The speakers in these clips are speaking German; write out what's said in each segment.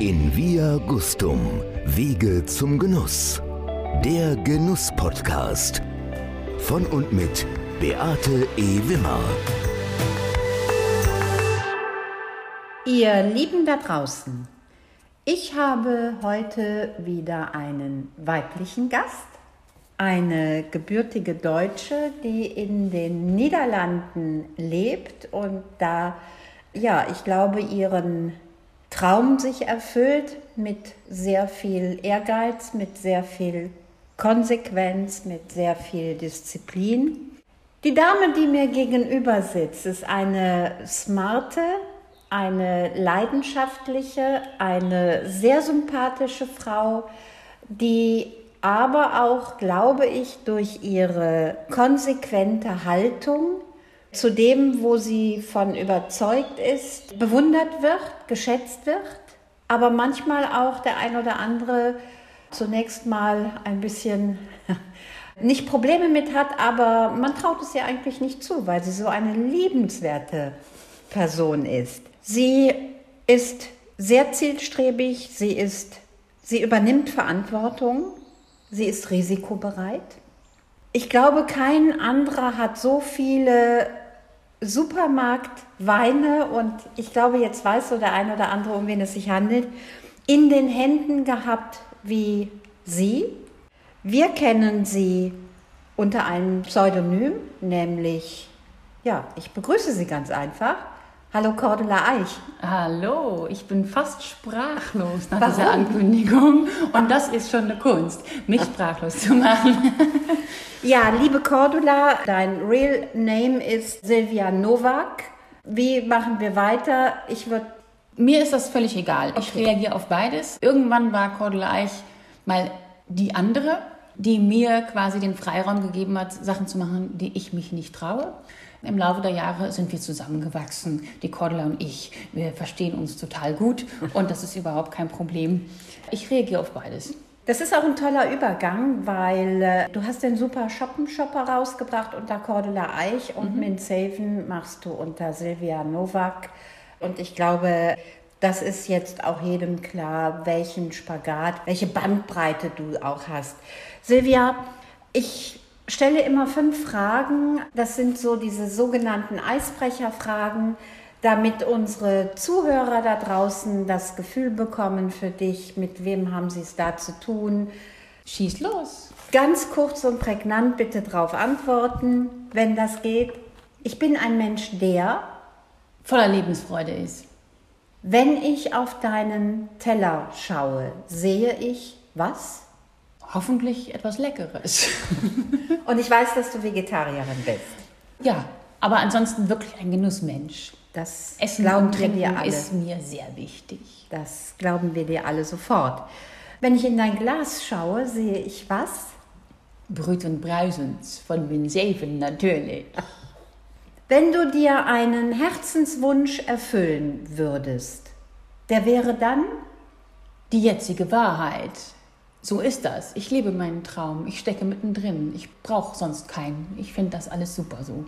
In Via Gustum, Wege zum Genuss. Der Genuss-Podcast. Von und mit Beate E. Wimmer. Ihr Lieben da draußen, ich habe heute wieder einen weiblichen Gast, eine gebürtige Deutsche, die in den Niederlanden lebt und da, ja, ich glaube, ihren Traum sich erfüllt mit sehr viel Ehrgeiz, mit sehr viel Konsequenz, mit sehr viel Disziplin. Die Dame, die mir gegenüber sitzt, ist eine smarte, eine leidenschaftliche, eine sehr sympathische Frau, die aber auch, glaube ich, durch ihre konsequente Haltung zu dem, wo sie von überzeugt ist, bewundert wird, geschätzt wird, aber manchmal auch der ein oder andere zunächst mal ein bisschen nicht Probleme mit hat, aber man traut es ihr eigentlich nicht zu, weil sie so eine liebenswerte Person ist. Sie ist sehr zielstrebig, sie ist sie übernimmt Verantwortung, sie ist risikobereit. Ich glaube, kein anderer hat so viele Supermarktweine und ich glaube, jetzt weiß so der eine oder andere, um wen es sich handelt, in den Händen gehabt wie Sie. Wir kennen Sie unter einem Pseudonym, nämlich, ja, ich begrüße Sie ganz einfach. Hallo Cordula Eich. Hallo, ich bin fast sprachlos nach Warum? dieser Ankündigung und das ist schon eine Kunst, mich sprachlos zu machen. Ja, liebe Cordula, dein Real Name ist Silvia Novak. Wie machen wir weiter? Ich würde mir ist das völlig egal. Okay. Ich reagiere auf beides. Irgendwann war Cordula Eich mal die andere, die mir quasi den Freiraum gegeben hat, Sachen zu machen, die ich mich nicht traue. Im Laufe der Jahre sind wir zusammengewachsen, die Cordula und ich. Wir verstehen uns total gut und das ist überhaupt kein Problem. Ich reagiere auf beides. Das ist auch ein toller Übergang, weil äh, du hast den super Shoppenshopper rausgebracht unter Cordula Eich und mhm. Mintsaven machst du unter Silvia Novak. Und ich glaube, das ist jetzt auch jedem klar, welchen Spagat, welche Bandbreite du auch hast. Silvia, ich stelle immer fünf Fragen. Das sind so diese sogenannten Eisbrecherfragen, damit unsere Zuhörer da draußen das Gefühl bekommen für dich, mit wem haben sie es da zu tun. Schieß los. Ganz kurz und prägnant bitte darauf antworten, wenn das geht. Ich bin ein Mensch, der voller Lebensfreude ist. Wenn ich auf deinen Teller schaue, sehe ich was? Hoffentlich etwas Leckeres. Und ich weiß, dass du Vegetarierin bist. Ja, aber ansonsten wirklich ein Genussmensch. Das Essen glauben wir dir alle. ist mir sehr wichtig. Das glauben wir dir alle sofort. Wenn ich in dein Glas schaue, sehe ich was? Brüt und Brausens von Winseven natürlich. Wenn du dir einen Herzenswunsch erfüllen würdest, der wäre dann? Die jetzige Wahrheit. So ist das. Ich lebe meinen Traum. Ich stecke mittendrin. Ich brauche sonst keinen. Ich finde das alles super so.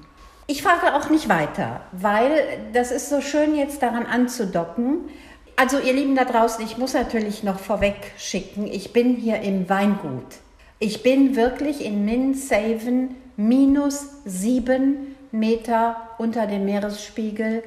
Ich frage auch nicht weiter, weil das ist so schön jetzt daran anzudocken. Also ihr Lieben da draußen, ich muss natürlich noch vorweg schicken, ich bin hier im Weingut. Ich bin wirklich in Minsaven minus sieben Meter unter dem Meeresspiegel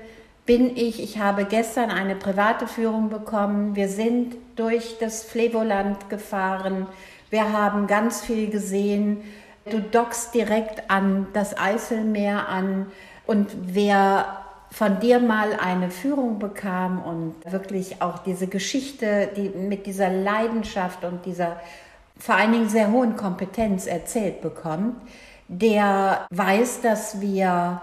bin ich. Ich habe gestern eine private Führung bekommen. Wir sind durch das Flevoland gefahren. Wir haben ganz viel gesehen. Du dockst direkt an das Eiselmeer an. Und wer von dir mal eine Führung bekam und wirklich auch diese Geschichte, die mit dieser Leidenschaft und dieser vor allen Dingen sehr hohen Kompetenz erzählt bekommt, der weiß, dass wir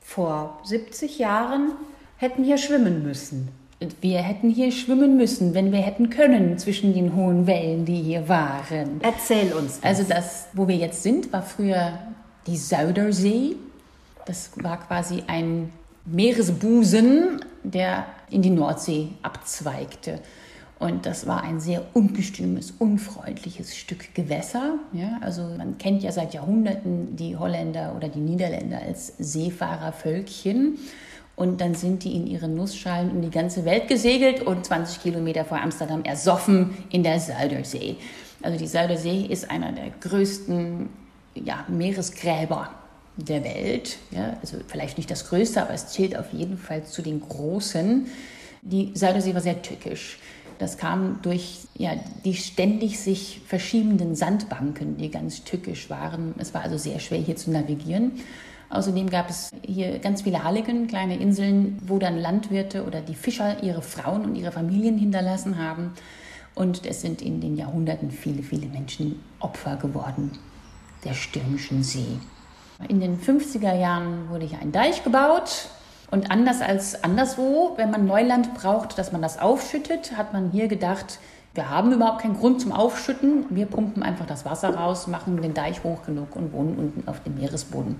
vor 70 Jahren hätten hier schwimmen müssen. Wir hätten hier schwimmen müssen, wenn wir hätten können zwischen den hohen Wellen, die hier waren. Erzähl uns. Das. Also das, wo wir jetzt sind, war früher die Saudersee. Das war quasi ein Meeresbusen, der in die Nordsee abzweigte. Und das war ein sehr ungestümes, unfreundliches Stück Gewässer. Ja, also man kennt ja seit Jahrhunderten die Holländer oder die Niederländer als Seefahrervölkchen. Und dann sind die in ihren Nussschalen um die ganze Welt gesegelt und 20 Kilometer vor Amsterdam ersoffen in der Zuiderzee. Also die Zuiderzee ist einer der größten ja, Meeresgräber der Welt. Ja, also vielleicht nicht das größte, aber es zählt auf jeden Fall zu den großen. Die Zuiderzee war sehr tückisch. Das kam durch ja, die ständig sich verschiebenden Sandbanken, die ganz tückisch waren. Es war also sehr schwer hier zu navigieren. Außerdem gab es hier ganz viele Halligen, kleine Inseln, wo dann Landwirte oder die Fischer ihre Frauen und ihre Familien hinterlassen haben. Und es sind in den Jahrhunderten viele, viele Menschen Opfer geworden der stürmischen See. In den 50er Jahren wurde hier ein Deich gebaut. Und anders als anderswo, wenn man Neuland braucht, dass man das aufschüttet, hat man hier gedacht, wir haben überhaupt keinen Grund zum Aufschütten. Wir pumpen einfach das Wasser raus, machen den Deich hoch genug und wohnen unten auf dem Meeresboden.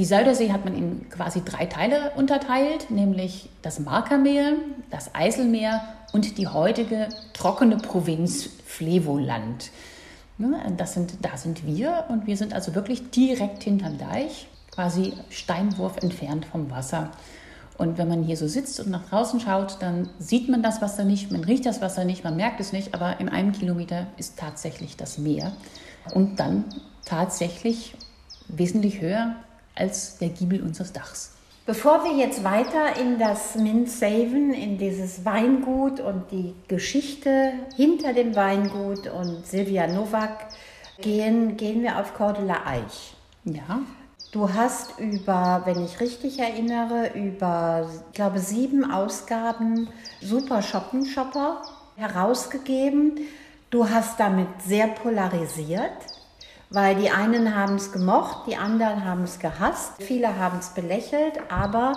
Die Södersee hat man in quasi drei Teile unterteilt, nämlich das Markermeer, das Eiselmeer und die heutige trockene Provinz Flevoland. Das sind, da sind wir und wir sind also wirklich direkt hinterm Deich, quasi Steinwurf entfernt vom Wasser. Und wenn man hier so sitzt und nach draußen schaut, dann sieht man das Wasser nicht, man riecht das Wasser nicht, man merkt es nicht, aber in einem Kilometer ist tatsächlich das Meer. Und dann tatsächlich wesentlich höher als der Giebel unseres Dachs. Bevor wir jetzt weiter in das Minsaven, in dieses Weingut und die Geschichte hinter dem Weingut und Silvia Nowak gehen, gehen wir auf Cordula Eich. Ja. Du hast über, wenn ich richtig erinnere, über, ich glaube, sieben Ausgaben Super Shoppen Shopper herausgegeben. Du hast damit sehr polarisiert weil die einen haben es gemocht, die anderen haben es gehasst, viele haben es belächelt, aber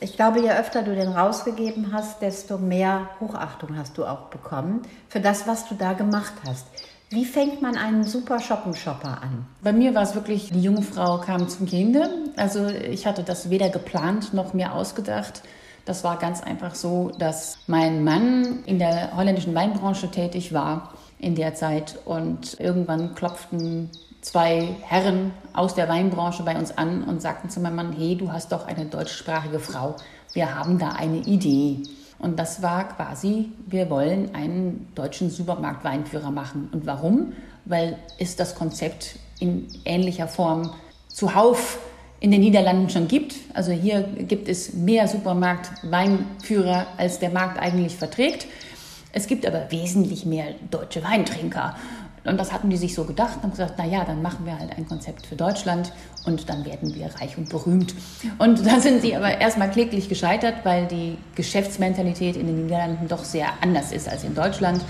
ich glaube, je öfter du den rausgegeben hast, desto mehr Hochachtung hast du auch bekommen für das, was du da gemacht hast. Wie fängt man einen super Shoppenshopper an? Bei mir war es wirklich, die junge Frau kam zum Kinde. Also ich hatte das weder geplant noch mir ausgedacht. Das war ganz einfach so, dass mein Mann in der holländischen Weinbranche tätig war in der Zeit und irgendwann klopften zwei Herren aus der Weinbranche bei uns an und sagten zu meinem Mann, hey, du hast doch eine deutschsprachige Frau, wir haben da eine Idee. Und das war quasi, wir wollen einen deutschen Supermarktweinführer machen. Und warum? Weil es das Konzept in ähnlicher Form zuhauf in den Niederlanden schon gibt. Also hier gibt es mehr Supermarktweinführer, als der Markt eigentlich verträgt. Es gibt aber wesentlich mehr deutsche Weintrinker. Und das hatten die sich so gedacht und haben gesagt, na ja, dann machen wir halt ein Konzept für Deutschland und dann werden wir reich und berühmt. Und da sind sie aber erstmal kläglich gescheitert, weil die Geschäftsmentalität in den Niederlanden doch sehr anders ist als in Deutschland.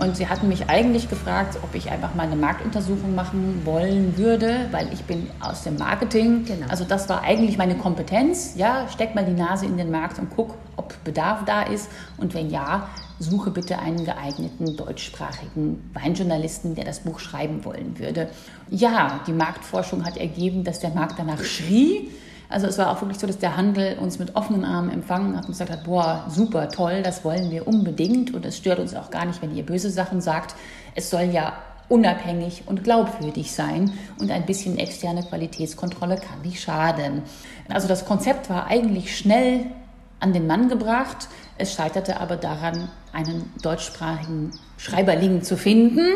Und sie hatten mich eigentlich gefragt, ob ich einfach mal eine Marktuntersuchung machen wollen würde, weil ich bin aus dem Marketing. Genau. Also das war eigentlich meine Kompetenz. Ja, steck mal die Nase in den Markt und guck, ob Bedarf da ist. Und wenn ja, suche bitte einen geeigneten deutschsprachigen Weinjournalisten, der das Buch schreiben wollen würde. Ja, die Marktforschung hat ergeben, dass der Markt danach schrie. Also es war auch wirklich so, dass der Handel uns mit offenen Armen empfangen hat und gesagt hat, boah, super, toll, das wollen wir unbedingt und es stört uns auch gar nicht, wenn ihr böse Sachen sagt. Es soll ja unabhängig und glaubwürdig sein und ein bisschen externe Qualitätskontrolle kann nicht schaden. Also das Konzept war eigentlich schnell an den Mann gebracht. Es scheiterte aber daran, einen deutschsprachigen Schreiberling zu finden.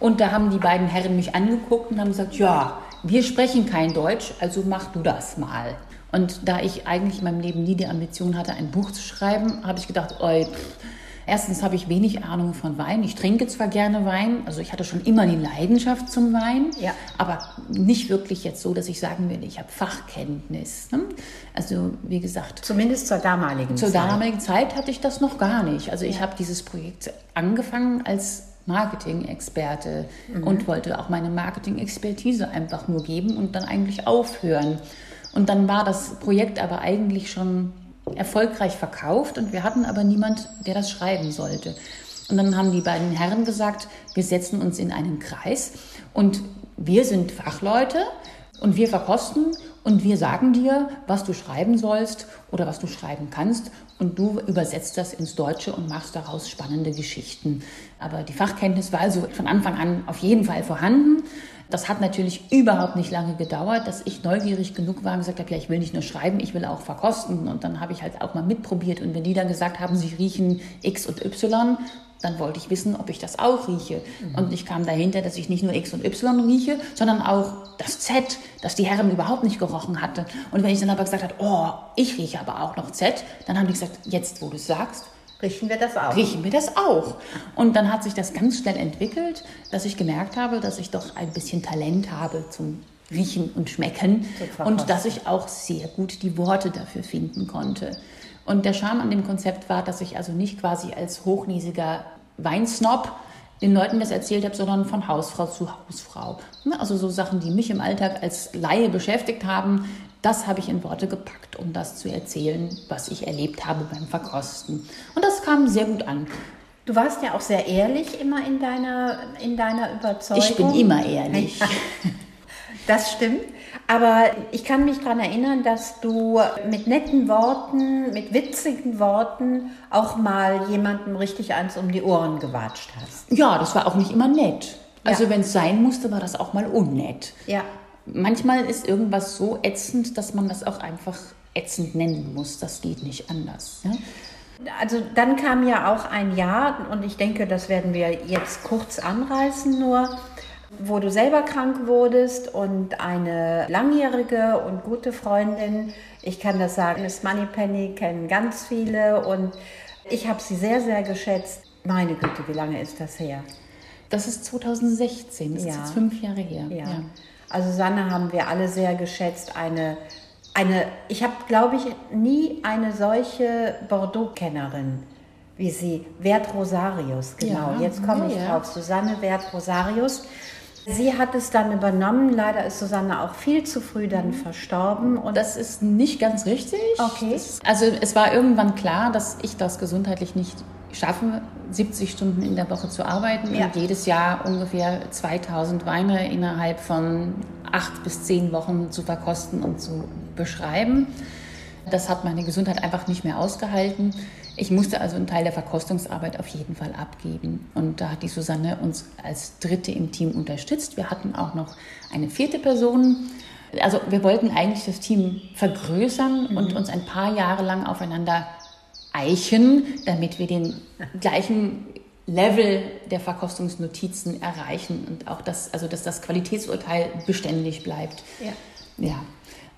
Und da haben die beiden Herren mich angeguckt und haben gesagt, ja, wir sprechen kein Deutsch, also mach du das mal. Und da ich eigentlich in meinem Leben nie die Ambition hatte, ein Buch zu schreiben, habe ich gedacht, oi, pff, Erstens habe ich wenig Ahnung von Wein. Ich trinke zwar gerne Wein, also ich hatte schon immer die Leidenschaft zum Wein, ja. aber nicht wirklich jetzt so, dass ich sagen würde, ich habe Fachkenntnis. Ne? Also wie gesagt. Zumindest zur damaligen zur Zeit. Zur damaligen Zeit hatte ich das noch gar nicht. Also ich habe dieses Projekt angefangen als Marketing-Experte mhm. und wollte auch meine Marketing-Expertise einfach nur geben und dann eigentlich aufhören. Und dann war das Projekt aber eigentlich schon erfolgreich verkauft und wir hatten aber niemand, der das schreiben sollte. Und dann haben die beiden Herren gesagt, wir setzen uns in einen Kreis und wir sind Fachleute und wir verkosten Und wir sagen dir, was du schreiben sollst oder was du schreiben kannst. Und du übersetzt das ins Deutsche und machst daraus spannende Geschichten. Aber die Fachkenntnis war also von Anfang an auf jeden Fall vorhanden. Das hat natürlich überhaupt nicht lange gedauert, dass ich neugierig genug war und gesagt habe, ja, ich will nicht nur schreiben, ich will auch verkosten. Und dann habe ich halt auch mal mitprobiert. Und wenn die dann gesagt haben, sie riechen X und Y, dann wollte ich wissen, ob ich das auch rieche. Mhm. Und ich kam dahinter, dass ich nicht nur X und Y rieche, sondern auch das Z, das die Herren überhaupt nicht gerochen hatte. Und wenn ich dann aber gesagt habe, oh, ich rieche aber auch noch Z, dann haben die gesagt, jetzt wo du es sagst, Riechen wir das auch? Riechen wir das auch. Und dann hat sich das ganz schnell entwickelt, dass ich gemerkt habe, dass ich doch ein bisschen Talent habe zum Riechen und Schmecken und dass ich auch sehr gut die Worte dafür finden konnte. Und der Charme an dem Konzept war, dass ich also nicht quasi als hochnäsiger Weinsnob den Leuten das erzählt habe, sondern von Hausfrau zu Hausfrau. Also so Sachen, die mich im Alltag als Laie beschäftigt haben, das habe ich in Worte gepackt, um das zu erzählen, was ich erlebt habe beim Verkosten. Und das kam sehr gut an. Du warst ja auch sehr ehrlich immer in deiner, in deiner Überzeugung. Ich bin immer ehrlich. Das stimmt. Aber ich kann mich daran erinnern, dass du mit netten Worten, mit witzigen Worten auch mal jemandem richtig eins um die Ohren gewatscht hast. Ja, das war auch nicht immer nett. Also ja. wenn es sein musste, war das auch mal unnett. Ja manchmal ist irgendwas so ätzend, dass man das auch einfach ätzend nennen muss. Das geht nicht anders. Ja? Also dann kam ja auch ein Jahr, und ich denke, das werden wir jetzt kurz anreißen nur, wo du selber krank wurdest und eine langjährige und gute Freundin, ich kann das sagen, Miss Moneypenny kennen ganz viele und ich habe sie sehr, sehr geschätzt. Meine Güte, wie lange ist das her? Das ist 2016, das ja. ist jetzt fünf Jahre her. Ja. ja. Also Sanne haben wir alle sehr geschätzt. Eine, eine ich habe, glaube ich, nie eine solche Bordeaux-Kennerin wie sie. Wert Rosarius, genau. Ja, Jetzt komme ja, ich drauf. Susanne Wert Rosarius. Sie hat es dann übernommen. Leider ist Susanne auch viel zu früh dann mhm. verstorben. Und das ist nicht ganz richtig. Okay. Das, also es war irgendwann klar, dass ich das gesundheitlich nicht schaffe, 70 Stunden in der Woche zu arbeiten ja. und jedes Jahr ungefähr 2000 Weine innerhalb von acht bis zehn Wochen zu verkosten und zu beschreiben. Das hat meine Gesundheit einfach nicht mehr ausgehalten. Ich musste also einen Teil der Verkostungsarbeit auf jeden Fall abgeben. Und da hat die Susanne uns als Dritte im Team unterstützt. Wir hatten auch noch eine vierte Person. Also wir wollten eigentlich das Team vergrößern mhm. und uns ein paar Jahre lang aufeinander eichen, damit wir den gleichen Level der Verkostungsnotizen erreichen und auch das, also dass das Qualitätsurteil beständig bleibt. Ja. ja.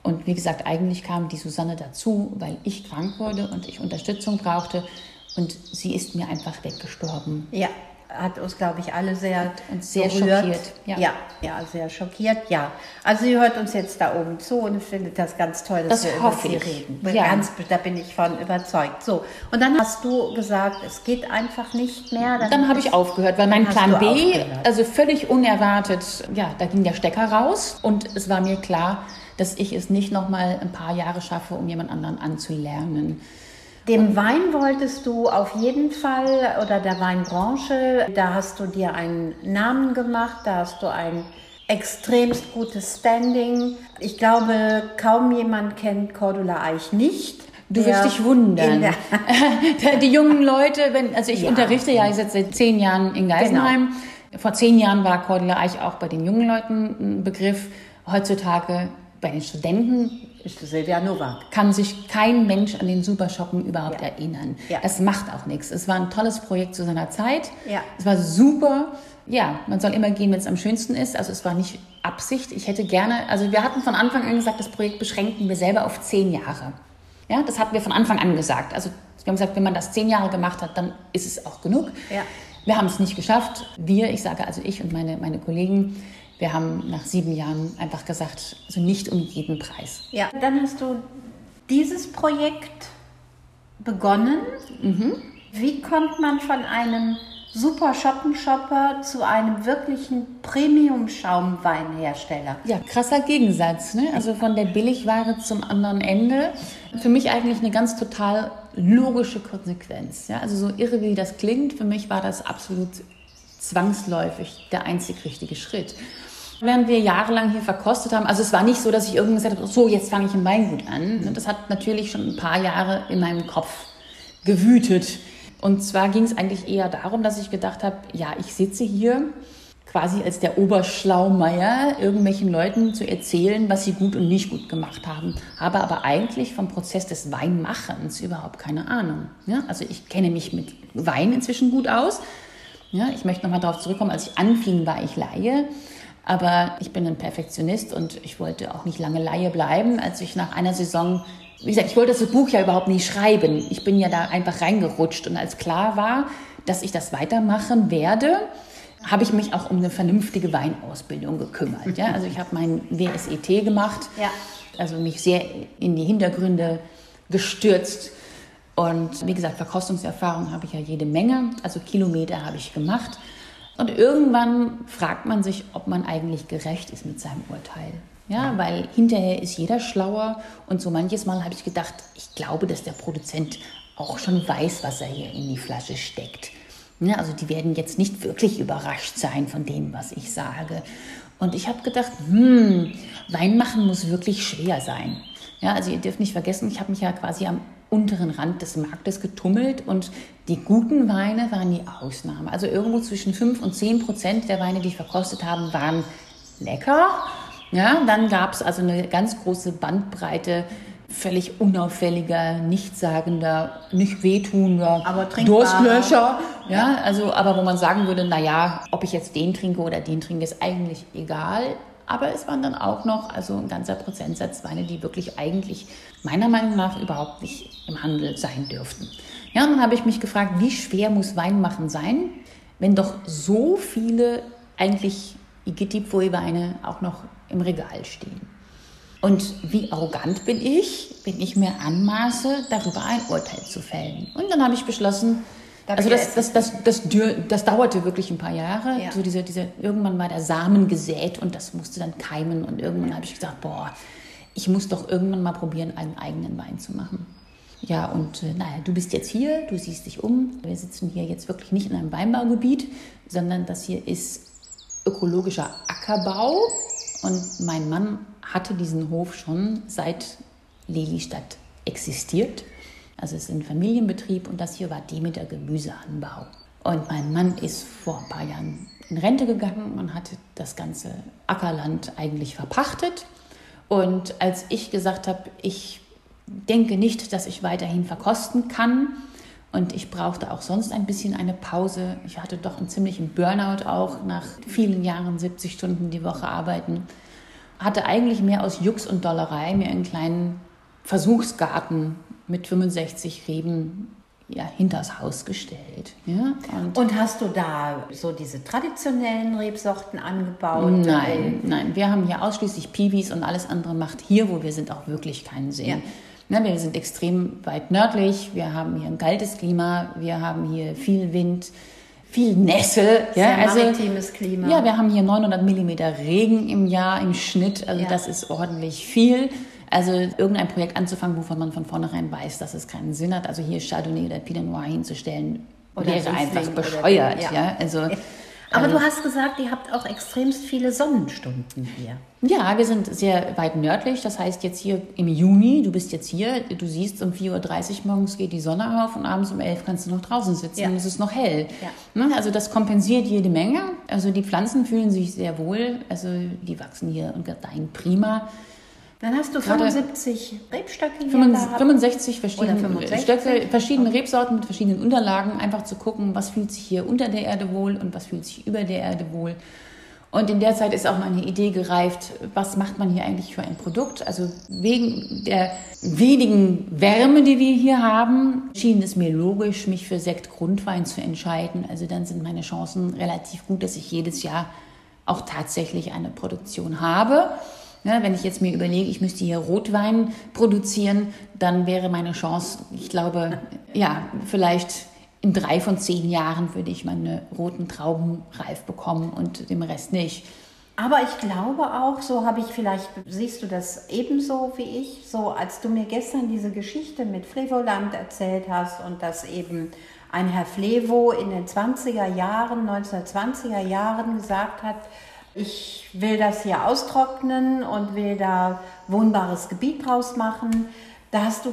Und wie gesagt, eigentlich kam die Susanne dazu, weil ich krank wurde und ich Unterstützung brauchte. Und sie ist mir einfach weggestorben. Ja, hat uns, glaube ich, alle sehr, und sehr berührt. schockiert. Ja. ja. ja, sehr schockiert, ja. Also sie hört uns jetzt da oben zu und findet das ganz toll, dass das wir über sie ich. reden. Ja. Ganz, da bin ich von überzeugt. So, und dann hast du gesagt, es geht einfach nicht mehr. Dann, dann habe ich aufgehört, weil mein Plan B, aufgehört. also völlig unerwartet, ja, da ging der Stecker raus und es war mir klar, dass ich es nicht noch mal ein paar Jahre schaffe, um jemand anderen anzulernen. Dem Wein wolltest du auf jeden Fall oder der Weinbranche, da hast du dir einen Namen gemacht, da hast du ein extremst gutes Standing. Ich glaube, kaum jemand kennt Cordula Eich nicht. Du wirst dich wundern. die jungen Leute, wenn, also ich ja. unterrichte ja jetzt seit zehn Jahren in Geisenheim. Genau. Vor zehn Jahren war Cordula Eich auch bei den jungen Leuten ein Begriff. Heutzutage bei den Studenten Silvia Novak. Kann sich kein Mensch an den Supershoppen überhaupt ja. erinnern. Ja. Das macht auch nichts. Es war ein tolles Projekt zu seiner Zeit. Ja. Es war super. Ja, man soll immer gehen, wenn es am schönsten ist. Also es war nicht Absicht. Ich hätte gerne, also wir hatten von Anfang an gesagt, das Projekt beschränken wir selber auf zehn Jahre. Ja, das hatten wir von Anfang an gesagt. Also wir haben gesagt, wenn man das zehn Jahre gemacht hat, dann ist es auch genug. Ja. Wir haben es nicht geschafft. Wir, ich sage also ich und meine, meine Kollegen, wir haben nach sieben Jahren einfach gesagt, also nicht um jeden Preis. Ja, dann hast du dieses Projekt begonnen. Mhm. Wie kommt man von einem super Shoppenshopper zu einem wirklichen Premium-Schaumweinhersteller? Ja, krasser Gegensatz. Ne? Also von der Billigware zum anderen Ende. Für mich eigentlich eine ganz total logische Konsequenz. Ja? Also so irre wie das klingt, für mich war das absolut zwangsläufig der einzig richtige Schritt. während wir jahrelang hier verkostet haben. Also es war nicht so, dass ich irgendwann gesagt habe, so jetzt fange ich im Weingut an. Das hat natürlich schon ein paar Jahre in meinem Kopf gewütet. Und zwar ging es eigentlich eher darum, dass ich gedacht habe, ja, ich sitze hier quasi als der Oberschlaumeier irgendwelchen Leuten zu erzählen, was sie gut und nicht gut gemacht haben, habe aber eigentlich vom Prozess des Weinmachens überhaupt keine Ahnung. Ja, also ich kenne mich mit Wein inzwischen gut aus. Ja, ich möchte nochmal darauf zurückkommen, als ich anfing, war ich Laie. Aber ich bin ein Perfektionist und ich wollte auch nicht lange Laie bleiben. Als ich nach einer Saison, wie gesagt, ich wollte das Buch ja überhaupt nicht schreiben. Ich bin ja da einfach reingerutscht. Und als klar war, dass ich das weitermachen werde, habe ich mich auch um eine vernünftige Weinausbildung gekümmert. Ja? Also ich habe mein WSET gemacht, ja. also mich sehr in die Hintergründe gestürzt. Und wie gesagt, Verkostungserfahrung habe ich ja jede Menge, also Kilometer habe ich gemacht. Und irgendwann fragt man sich, ob man eigentlich gerecht ist mit seinem Urteil. Ja, weil hinterher ist jeder schlauer und so manches Mal habe ich gedacht, ich glaube, dass der Produzent auch schon weiß, was er hier in die Flasche steckt. Ja, also die werden jetzt nicht wirklich überrascht sein von dem, was ich sage. Und ich habe gedacht, hm, Wein machen muss wirklich schwer sein. Ja, also ihr dürft nicht vergessen, ich habe mich ja quasi am unteren Rand des Marktes getummelt und die guten Weine waren die Ausnahme. Also irgendwo zwischen 5 und 10 Prozent der Weine, die ich verkostet habe, waren lecker. Ja, dann gab es also eine ganz große Bandbreite völlig unauffälliger, nichtssagender, nicht wehtuender aber Durstlöscher. Ja, also, aber wo man sagen würde, na ja, ob ich jetzt den trinke oder den trinke, ist eigentlich egal. Aber es waren dann auch noch, also ein ganzer Prozentsatz Weine, die wirklich eigentlich meiner Meinung nach überhaupt nicht im Handel sein dürften. Ja, und dann habe ich mich gefragt, wie schwer muss Weinmachen sein, wenn doch so viele eigentlich Igitipfui-Weine auch noch im Regal stehen. Und wie arrogant bin ich, wenn ich mir anmaße, darüber ein Urteil zu fällen. Und dann habe ich beschlossen, also das, das, das, das, das, dauerte wirklich ein paar Jahre. Ja. So diese, diese, irgendwann war der Samen gesät und das musste dann keimen. Und irgendwann habe ich gesagt, boah, ich muss doch irgendwann mal probieren, einen eigenen Wein zu machen. Ja, und äh, naja, du bist jetzt hier, du siehst dich um. Wir sitzen hier jetzt wirklich nicht in einem Weinbaugebiet, sondern das hier ist ökologischer Ackerbau. Und mein Mann hatte diesen Hof schon seit Lelystadt existiert. Also es ist ein Familienbetrieb und das hier war Demeter Gemüseanbau. Und mein Mann ist vor ein paar Jahren in Rente gegangen und hatte das ganze Ackerland eigentlich verpachtet. Und als ich gesagt habe, ich denke nicht, dass ich weiterhin verkosten kann und ich brauchte auch sonst ein bisschen eine Pause. Ich hatte doch einen ziemlichen Burnout auch nach vielen Jahren 70 Stunden die Woche arbeiten hatte eigentlich mehr aus Jux und Dollerei mir einen kleinen Versuchsgarten mit 65 Reben ja, hinters Haus gestellt. Ja? Und, und, hast du da so diese traditionellen Rebsorten angebaut? Nein, nein. Wir haben hier ausschließlich Piwis und alles andere macht hier, wo wir sind, auch wirklich keinen Sinn. Ja. Na, wir sind extrem weit nördlich, wir haben hier ein kaltes Klima, wir haben hier viel Wind, viel Nässe. Ja, also, maritimes Klima. Ja, wir haben hier 900 Millimeter Regen im Jahr im Schnitt. Also ja. das ist ordentlich viel. Also irgendein Projekt anzufangen, wovon man von vornherein weiß, dass es keinen Sinn hat. Also hier Chardonnay oder Pinot Noir hinzustellen, oder wäre einfach bescheuert. Oder, ja. ja. also aber du hast gesagt, ihr habt auch extremst viele Sonnenstunden hier. Ja, wir sind sehr weit nördlich. Das heißt, jetzt hier im Juni, du bist jetzt hier, du siehst, um 4.30 Uhr morgens geht die Sonne auf und abends um 11 Uhr kannst du noch draußen sitzen ja. und es ist noch hell. Ja. Ne, also das kompensiert jede Menge. Also die Pflanzen fühlen sich sehr wohl. Also die wachsen hier und gedeihen prima. Dann hast du 75 Rebstöcke hier 65, 65 verschiedene, 65. Stöcke, verschiedene Rebsorten mit verschiedenen Unterlagen, einfach zu gucken, was fühlt sich hier unter der Erde wohl und was fühlt sich über der Erde wohl. Und in der Zeit ist auch meine Idee gereift, was macht man hier eigentlich für ein Produkt? Also wegen der wenigen Wärme, die wir hier haben, schien es mir logisch, mich für Sekt Grundwein zu entscheiden. Also dann sind meine Chancen relativ gut, dass ich jedes Jahr auch tatsächlich eine Produktion habe. Ja, wenn ich jetzt mir überlege, ich müsste hier Rotwein produzieren, dann wäre meine Chance, ich glaube, ja, vielleicht in drei von zehn Jahren würde ich meine roten Trauben reif bekommen und dem Rest nicht. Aber ich glaube auch, so habe ich vielleicht, siehst du das ebenso wie ich, so als du mir gestern diese Geschichte mit Flevoland erzählt hast und dass eben ein Herr Flevo in den 20er Jahren, 1920er Jahren gesagt hat, Ich will das hier austrocknen und will da wohnbares Gebiet draus machen. Da hast du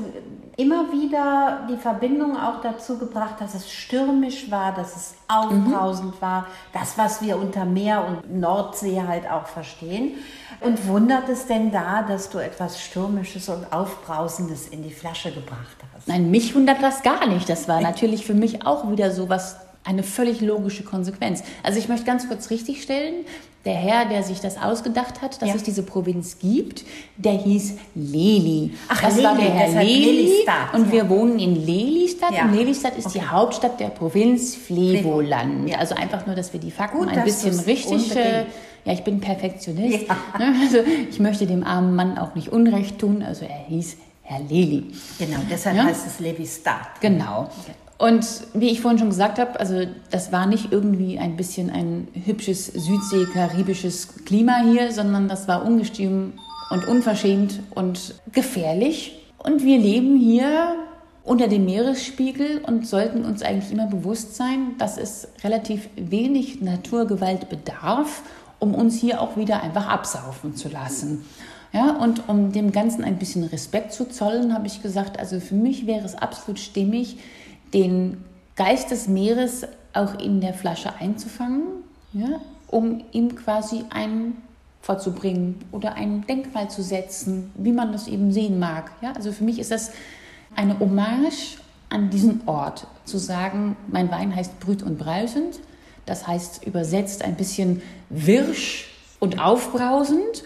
immer wieder die Verbindung auch dazu gebracht, dass es stürmisch war, dass es aufbrausend mhm. war, das, was wir unter Meer und Nordsee halt auch verstehen. Und wundert es denn da, dass du etwas Stürmisches und Aufbrausendes in die Flasche gebracht hast? Nein, mich wundert das gar nicht. Das war natürlich für mich auch wieder so was eine völlig logische Konsequenz. Also ich möchte ganz kurz richtigstellen, der Herr, der sich das ausgedacht hat, dass ja. es diese Provinz gibt, der hieß Leli. Ach, das Leli, war der Herr Leli. Und ja. wir wohnen in Lelistadt. Ja. Und Lelistadt ist okay. die Hauptstadt der Provinz Flevoland. Ja. Also einfach nur, dass wir die Fakten Gut, ein bisschen richtig... Äh, ja, ich bin Perfektionist. Ne? Also ich möchte dem armen Mann auch nicht Unrecht tun. Also er hieß Herr Leli. Genau, deshalb heißt es Levi-Stadt. Genau. Okay. Und wie ich vorhin schon gesagt habe, also das war nicht irgendwie ein bisschen ein hübsches Südsee-karibisches Klima hier, sondern das war ungestüm und unverschämt und gefährlich. Und wir leben hier unter dem Meeresspiegel und sollten uns eigentlich immer bewusst sein, dass es relativ wenig Naturgewalt bedarf, um uns hier auch wieder einfach absaufen zu lassen. Ja, und um dem Ganzen ein bisschen Respekt zu zollen, habe ich gesagt, also für mich wäre es absolut stimmig, den Geist des Meeres auch in der Flasche einzufangen, ja, um ihm quasi ein vorzubringen oder ein Denkmal zu setzen, wie man das eben sehen mag. Ja, also für mich ist das eine Hommage an diesen Ort, zu sagen, mein Wein heißt brüt und brausend, das heißt übersetzt ein bisschen wirsch und aufbrausend.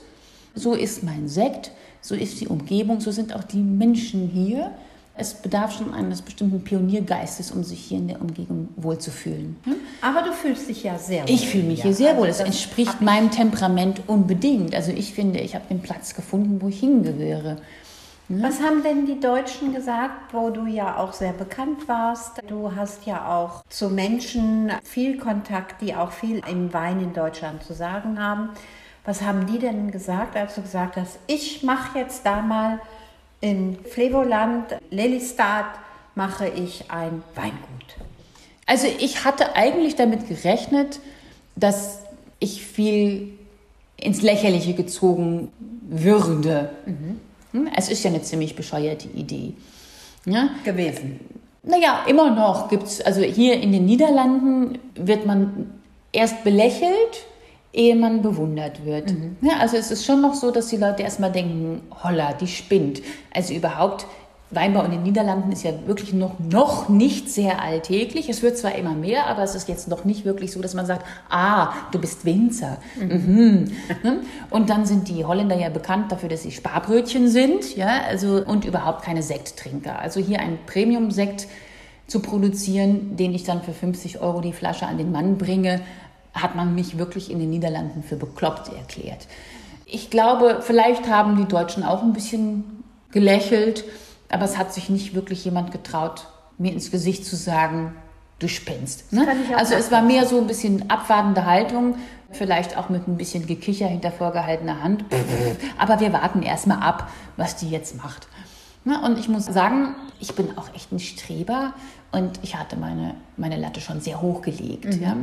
So ist mein Sekt, so ist die Umgebung, so sind auch die Menschen hier. Es bedarf schon eines bestimmten Pioniergeistes, um sich hier in der Umgebung wohlzufühlen. Hm? Aber du fühlst dich ja sehr wohl. Ich fühle mich hier sehr wohl. Es entspricht meinem Temperament unbedingt. Also ich finde, ich habe den Platz gefunden, wo ich hingehöre. Ja. Was haben denn die Deutschen gesagt, wo du ja auch sehr bekannt warst? Du hast ja auch zu Menschen viel Kontakt, die auch viel im Wein in Deutschland zu sagen haben. Was haben die denn gesagt, als du gesagt hast, ich mache jetzt da mal in Flevoland, Lelystad, mache ich ein Weingut. Also ich hatte eigentlich damit gerechnet, dass ich viel ins Lächerliche gezogen würde. Mhm. Es ist ja eine ziemlich bescheuerte Idee. Ja? Gewesen. Naja, immer noch gibt es, also hier in den Niederlanden wird man erst belächelt ehe man bewundert wird. Mhm. Ja, also es ist schon noch so, dass die Leute erstmal denken, holla, die spinnt. Also überhaupt, Weinbau in den Niederlanden ist ja wirklich noch, noch nicht sehr alltäglich. Es wird zwar immer mehr, aber es ist jetzt noch nicht wirklich so, dass man sagt, ah, du bist Winzer. Mhm. Mhm. Ne? Und dann sind die Holländer ja bekannt dafür, dass sie Sparbrötchen sind, ja, also und überhaupt keine Sekttrinker. Also hier ein Premium-Sekt zu produzieren, den ich dann für 50 Euro die Flasche an den Mann bringe, hat man mich wirklich in den Niederlanden für bekloppt erklärt. Ich glaube, vielleicht haben die Deutschen auch ein bisschen gelächelt, aber es hat sich nicht wirklich jemand getraut, mir ins Gesicht zu sagen, du spinnst. Ne? Also es war mehr so ein bisschen abwartende Haltung, vielleicht auch mit ein bisschen Gekicher hinter vorgehaltener Hand. Aber wir warten erstmal ab, was die jetzt macht. Ne? Und ich muss sagen, ich bin auch echt ein Streber und ich hatte meine, meine Latte schon sehr hoch gelegt. Mhm. Ja?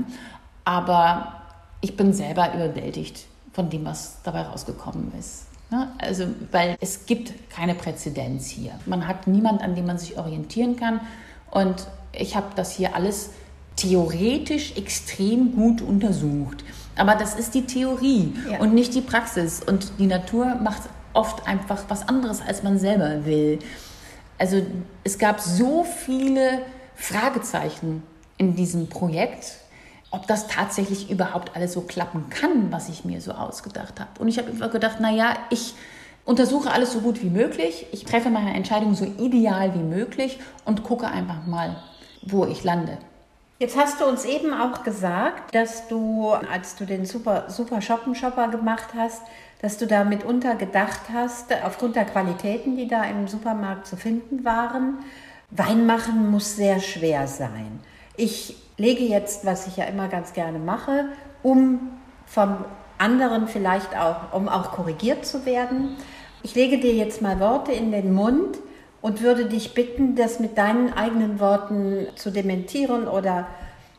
Aber ich bin selber überwältigt von dem, was dabei rausgekommen ist. Ne? Also, weil es gibt keine Präzedenz hier. Man hat niemand, an dem man sich orientieren kann. Und ich habe das hier alles theoretisch extrem gut untersucht. Aber das ist die Theorie ja. und nicht die Praxis. Und die Natur macht oft einfach was anderes, als man selber will. Also es gab so viele Fragezeichen in diesem Projekt ob das tatsächlich überhaupt alles so klappen kann, was ich mir so ausgedacht habe. Und ich habe einfach gedacht, naja, ich untersuche alles so gut wie möglich, ich treffe meine Entscheidung so ideal wie möglich und gucke einfach mal, wo ich lande. Jetzt hast du uns eben auch gesagt, dass du, als du den Super, Super Shoppen Shopper gemacht hast, dass du da mitunter gedacht hast, aufgrund der Qualitäten, die da im Supermarkt zu finden waren, Wein machen muss sehr schwer sein. Ich lege jetzt, was ich ja immer ganz gerne mache, um vom anderen vielleicht auch, um auch korrigiert zu werden. Ich lege dir jetzt mal Worte in den Mund und würde dich bitten, das mit deinen eigenen Worten zu dementieren oder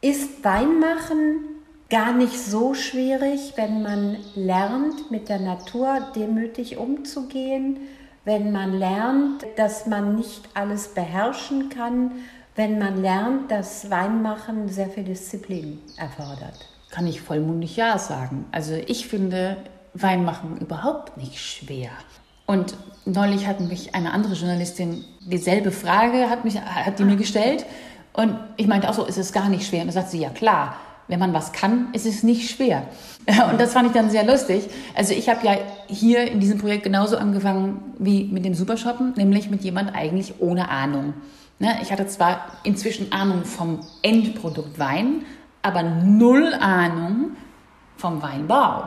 ist Wein machen gar nicht so schwierig, wenn man lernt, mit der Natur demütig umzugehen, wenn man lernt, dass man nicht alles beherrschen kann, wenn man lernt, dass Weinmachen sehr viel Disziplin erfordert. Kann ich vollmundig Ja sagen. Also ich finde Weinmachen überhaupt nicht schwer. Und neulich hat mich eine andere Journalistin dieselbe Frage hat, mich, hat die mir gestellt. Und ich meinte auch so, ist es gar nicht schwer. Und da sagt sie, ja klar, wenn man was kann, ist es nicht schwer. Und das fand ich dann sehr lustig. Also ich habe ja hier in diesem Projekt genauso angefangen wie mit dem Supershoppen, nämlich mit jemand eigentlich ohne Ahnung. Ne, ich hatte zwar inzwischen Ahnung vom Endprodukt Wein, aber null Ahnung vom Weinbau.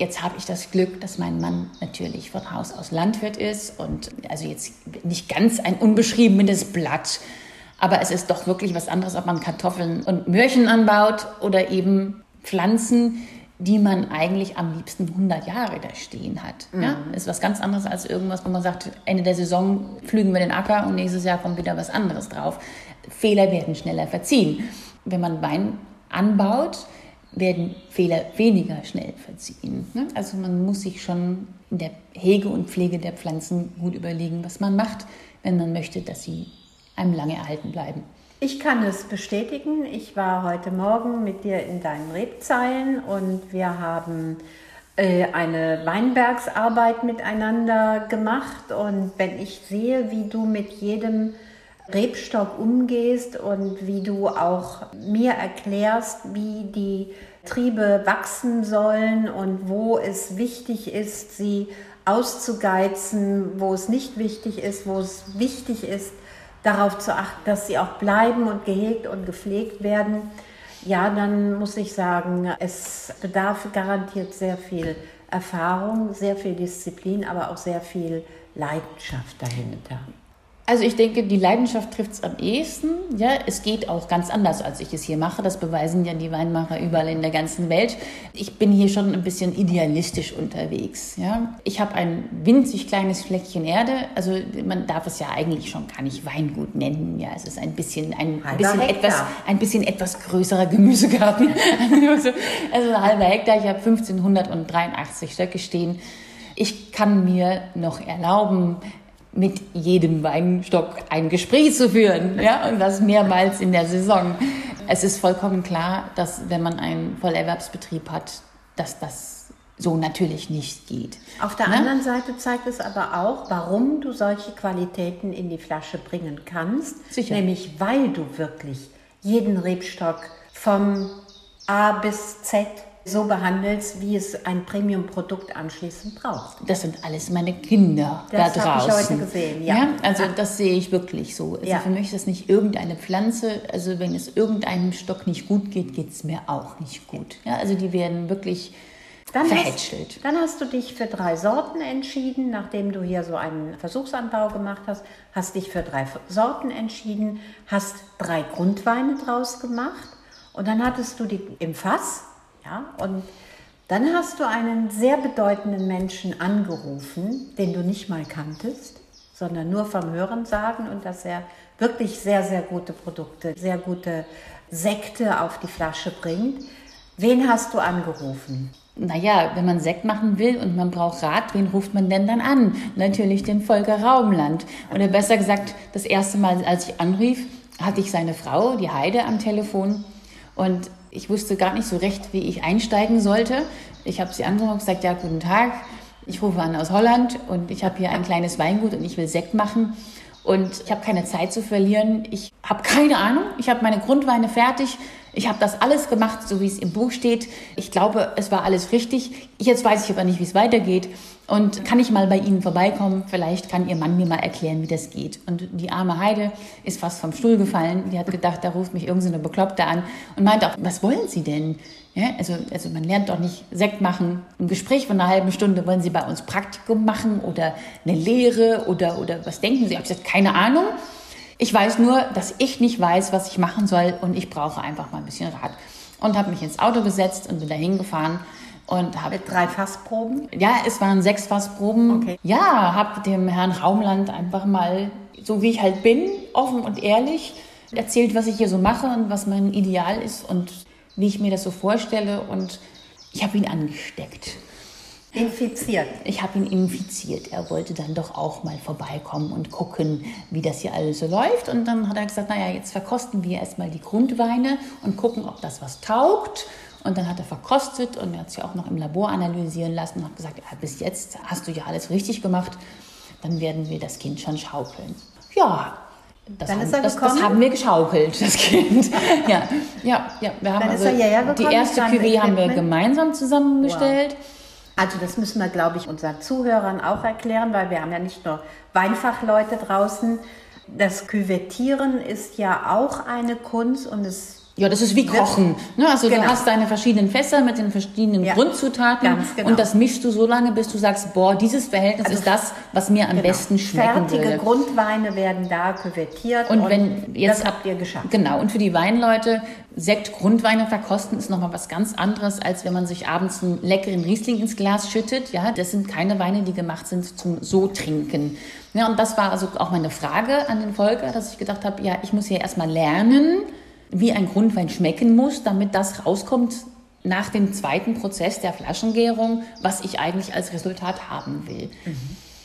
Jetzt habe ich das Glück, dass mein Mann natürlich von Haus aus Landwirt ist und also jetzt nicht ganz ein unbeschriebenes Blatt, aber es ist doch wirklich was anderes, ob man Kartoffeln und Möhrchen anbaut oder eben Pflanzen, die man eigentlich am liebsten 100 Jahre da stehen hat. Mhm. Ja, ist was ganz anderes als irgendwas, wo man sagt, Ende der Saison flügen wir den Acker und nächstes Jahr kommt wieder was anderes drauf. Fehler werden schneller verziehen. Wenn man Wein anbaut, werden Fehler weniger schnell verziehen. Ne? Also man muss sich schon in der Hege und Pflege der Pflanzen gut überlegen, was man macht, wenn man möchte, dass sie einem lange erhalten bleiben. Ich kann es bestätigen. Ich war heute Morgen mit dir in deinen Rebzeilen und wir haben äh, eine Weinbergsarbeit miteinander gemacht. Und wenn ich sehe, wie du mit jedem Rebstock umgehst und wie du auch mir erklärst, wie die Triebe wachsen sollen und wo es wichtig ist, sie auszugeizen, wo es nicht wichtig ist, wo es wichtig ist, darauf zu achten, dass sie auch bleiben und gehegt und gepflegt werden, ja, dann muss ich sagen, es bedarf garantiert sehr viel Erfahrung, sehr viel Disziplin, aber auch sehr viel Leidenschaft dahinter. Also ich denke, die Leidenschaft trifft es am ehesten. Ja, es geht auch ganz anders, als ich es hier mache. Das beweisen ja die Weinmacher überall in der ganzen Welt. Ich bin hier schon ein bisschen idealistisch unterwegs. Ja, ich habe ein winzig kleines Fleckchen Erde. Also man darf es ja eigentlich schon gar nicht Weingut nennen. Ja, es ist ein bisschen ein bisschen etwas ein bisschen etwas größerer Gemüsegarten. also ein halber Hektar. Ich habe 1583 Stöcke stehen. Ich kann mir noch erlauben, mit jedem Weinstock ein Gespräch zu führen, ja, und das mehrmals in der Saison. Es ist vollkommen klar, dass wenn man einen Vollerwerbsbetrieb hat, dass das so natürlich nicht geht. Auf der ne? anderen Seite zeigt es aber auch, warum du solche Qualitäten in die Flasche bringen kannst. Sicher. Nämlich, weil du wirklich jeden Rebstock vom A bis Z so behandelst, wie es ein Premium-Produkt anschließend braucht. Das sind alles meine Kinder das da draußen. Das habe ich heute gesehen, ja. ja also das sehe ich wirklich so. Also ja. für mich ist das nicht irgendeine Pflanze. Also wenn es irgendeinem Stock nicht gut geht, geht es mir auch nicht gut. Ja, also die werden wirklich dann verhätschelt. Hast, dann hast du dich für drei Sorten entschieden, nachdem du hier so einen Versuchsanbau gemacht hast, hast dich für drei Sorten entschieden, hast drei Grundweine draus gemacht und dann hattest du die im Fass ja? Und dann hast du einen sehr bedeutenden Menschen angerufen, den du nicht mal kanntest, sondern nur vom Hören sagen und dass er wirklich sehr, sehr gute Produkte, sehr gute Sekte auf die Flasche bringt. Wen hast du angerufen? Naja, wenn man Sekt machen will und man braucht Rat, wen ruft man denn dann an? Natürlich den Volker Raumland. Oder besser gesagt, das erste Mal, als ich anrief, hatte ich seine Frau, die Heide, am Telefon. Und ich wusste gar nicht so recht, wie ich einsteigen sollte. Ich habe sie angerufen und gesagt, ja, guten Tag, ich rufe an aus Holland und ich habe hier ein kleines Weingut und ich will Sekt machen. Und ich habe keine Zeit zu verlieren. Ich habe keine Ahnung. Ich habe meine Grundweine fertig. Ich habe das alles gemacht, so wie es im Buch steht. Ich glaube, es war alles richtig. Jetzt weiß ich aber nicht, wie es weitergeht. Und kann ich mal bei Ihnen vorbeikommen? Vielleicht kann Ihr Mann mir mal erklären, wie das geht. Und die arme Heide ist fast vom Stuhl gefallen. Die hat gedacht, da ruft mich irgendeine so Bekloppte an und meint auch, was wollen Sie denn? Ja, also, also man lernt doch nicht Sekt machen. Im Gespräch von einer halben Stunde wollen Sie bei uns Praktikum machen oder eine Lehre oder, oder was denken Sie? Ich habe gesagt, keine Ahnung. Ich weiß nur, dass ich nicht weiß, was ich machen soll und ich brauche einfach mal ein bisschen Rat. Und habe mich ins Auto gesetzt und bin da hingefahren und habe drei Fassproben. Ja, es waren sechs Fassproben. Okay. Ja, habe dem Herrn Raumland einfach mal, so wie ich halt bin, offen und ehrlich erzählt, was ich hier so mache und was mein Ideal ist und wie ich mir das so vorstelle. Und ich habe ihn angesteckt. Infiziert. Ich habe ihn infiziert. Er wollte dann doch auch mal vorbeikommen und gucken, wie das hier alles so läuft. Und dann hat er gesagt, naja, jetzt verkosten wir erstmal die Grundweine und gucken, ob das was taugt. Und dann hat er verkostet und er hat sich auch noch im Labor analysieren lassen und hat gesagt, ja, bis jetzt hast du ja alles richtig gemacht, dann werden wir das Kind schon schaukeln. Ja, das, haben, er das, das haben wir geschaukelt, das Kind. ja, ja, ja. Wir haben Dann also die erste Cuvée haben wir gemeinsam zusammengestellt. Also das müssen wir, glaube ich, unseren Zuhörern auch erklären, weil wir haben ja nicht nur Weinfachleute draußen. Das Küvettieren ist ja auch eine Kunst und es Ja, das ist wie Kochen. Ne? Also Genau. du hast deine verschiedenen Fässer mit den verschiedenen Ja, Grundzutaten genau. und das mischst du so lange, bis du sagst, boah, dieses Verhältnis ist das, was mir am Genau. besten schmecken Fertige würde. Grundweine werden da küvettiert Und wenn jetzt das habt ihr geschafft. Genau. Und für die Weinleute Sekt Grundweine verkosten ist nochmal was ganz anderes, als wenn man sich abends einen leckeren Riesling ins Glas schüttet. Ja, das sind keine Weine, die gemacht sind zum so trinken. Ja, und das war also auch meine Frage an den Volker, dass ich gedacht habe, ja, ich muss ja erstmal lernen, wie ein Grundwein schmecken muss, damit das rauskommt nach dem zweiten Prozess der Flaschengärung, was ich eigentlich als Resultat haben will.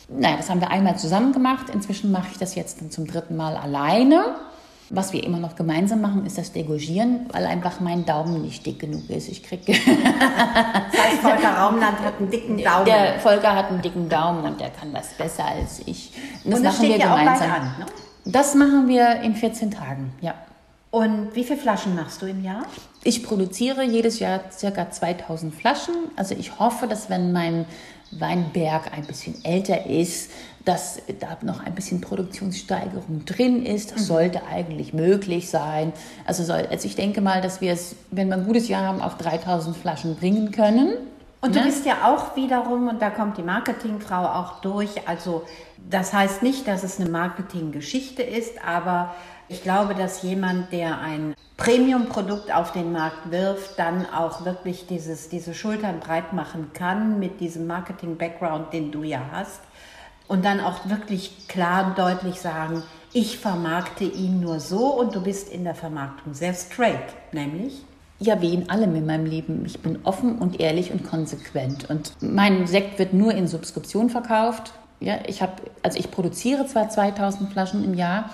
Naja, das haben wir einmal zusammen gemacht. Inzwischen mache ich das jetzt dann zum dritten Mal alleine. Was wir immer noch gemeinsam machen, ist das Degorgieren, weil einfach mein Daumen nicht dick genug ist. Ich kriege Das heißt, Volker Raumland hat einen dicken Daumen. der Volker hat einen dicken Daumen und der kann das besser als ich. Das Und das machen wir gemeinsam. an, ne? Das machen wir in 14 Tagen, ja. Und wie viele Flaschen machst du im Jahr? Ich produziere jedes Jahr circa 2000 Flaschen. Also ich hoffe, dass wenn mein Weinberg ein bisschen älter ist, dass da noch ein bisschen Produktionssteigerung drin ist. Das sollte eigentlich möglich sein. Also, soll, also ich denke mal, dass wir es, wenn wir ein gutes Jahr haben, auf 3000 Flaschen bringen können. Und du Ne? bist ja auch wiederum, und da kommt die Marketingfrau auch durch, also das heißt nicht, dass es eine Marketinggeschichte ist, aber ich glaube, dass jemand, der ein Premium-Produkt auf den Markt wirft, dann auch wirklich dieses, diese Schultern breit machen kann mit diesem Marketing-Background, den du ja hast. Und dann auch wirklich klar und deutlich sagen, ich vermarkte ihn nur so und du bist in der Vermarktung sehr straight, nämlich Ja, wie in allem in meinem Leben. Ich bin offen und ehrlich und konsequent. Und mein Sekt wird nur in Subskription verkauft. Ja, ich habe, also ich produziere zwar 2000 Flaschen im Jahr,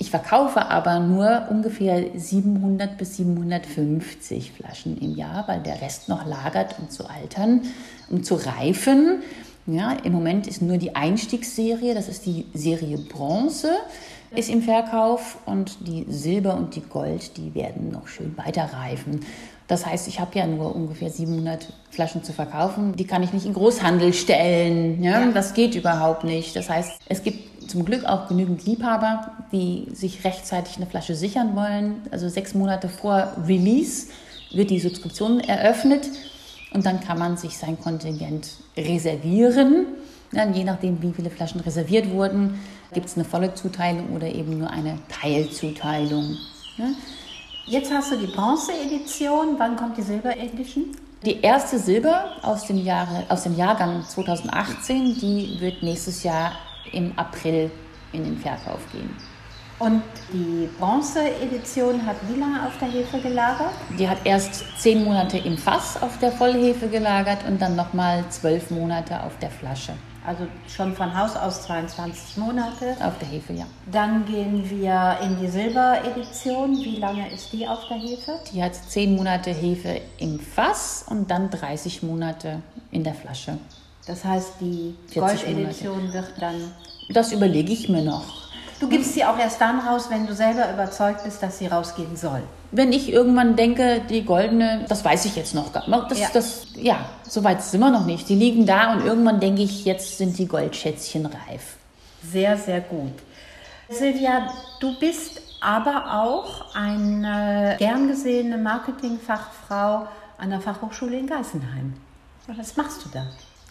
ich verkaufe aber nur ungefähr 700 bis 750 Flaschen im Jahr, weil der Rest noch lagert, um zu altern, um zu reifen. Ja, Im Moment ist nur die Einstiegsserie, das ist die Serie Bronze, ist im Verkauf und die Silber und die Gold, die werden noch schön weiter reifen. Das heißt, ich habe ja nur ungefähr 700 Flaschen zu verkaufen. Die kann ich nicht in Großhandel stellen. Ja? Das geht überhaupt nicht. Das heißt, es gibt zum Glück auch genügend Liebhaber, die sich rechtzeitig eine Flasche sichern wollen. Also sechs Monate vor Release wird die Subskription eröffnet und dann kann man sich sein Kontingent reservieren. Ja, je nachdem, wie viele Flaschen reserviert wurden, gibt es eine volle Zuteilung oder eben nur eine Teilzuteilung. Jetzt hast du die Bronze-Edition. Wann kommt die Silber-Edition? Die erste Silber aus dem, Jahre, aus dem Jahrgang 2018, die wird nächstes Jahr im April in den Verkauf gehen. Und die Bronze-Edition hat wie lange auf der Hefe gelagert? Die hat erst zehn Monate im Fass auf der Vollhefe gelagert und dann nochmal zwölf Monate auf der Flasche. Also schon von Haus aus 22 Monate. Auf der Hefe, ja. Dann gehen wir in die Silber-Edition. Wie lange ist die auf der Hefe? Die hat zehn Monate Hefe im Fass und dann 30 Monate in der Flasche. Das heißt, die 40 Gold-Edition wird dann. Das überlege ich mir noch. Du gibst sie auch erst dann raus, wenn du selber überzeugt bist, dass sie rausgehen soll. Wenn ich irgendwann denke, die goldene, das weiß ich jetzt noch gar nicht. Das, Ja. das, ja, so weit sind wir noch nicht. Die liegen da und irgendwann denke ich, jetzt sind die Goldschätzchen reif. Sehr, sehr gut. Silvia, du bist aber auch eine gern gesehene Marketingfachfrau an der Fachhochschule in Geisenheim. Was machst du da?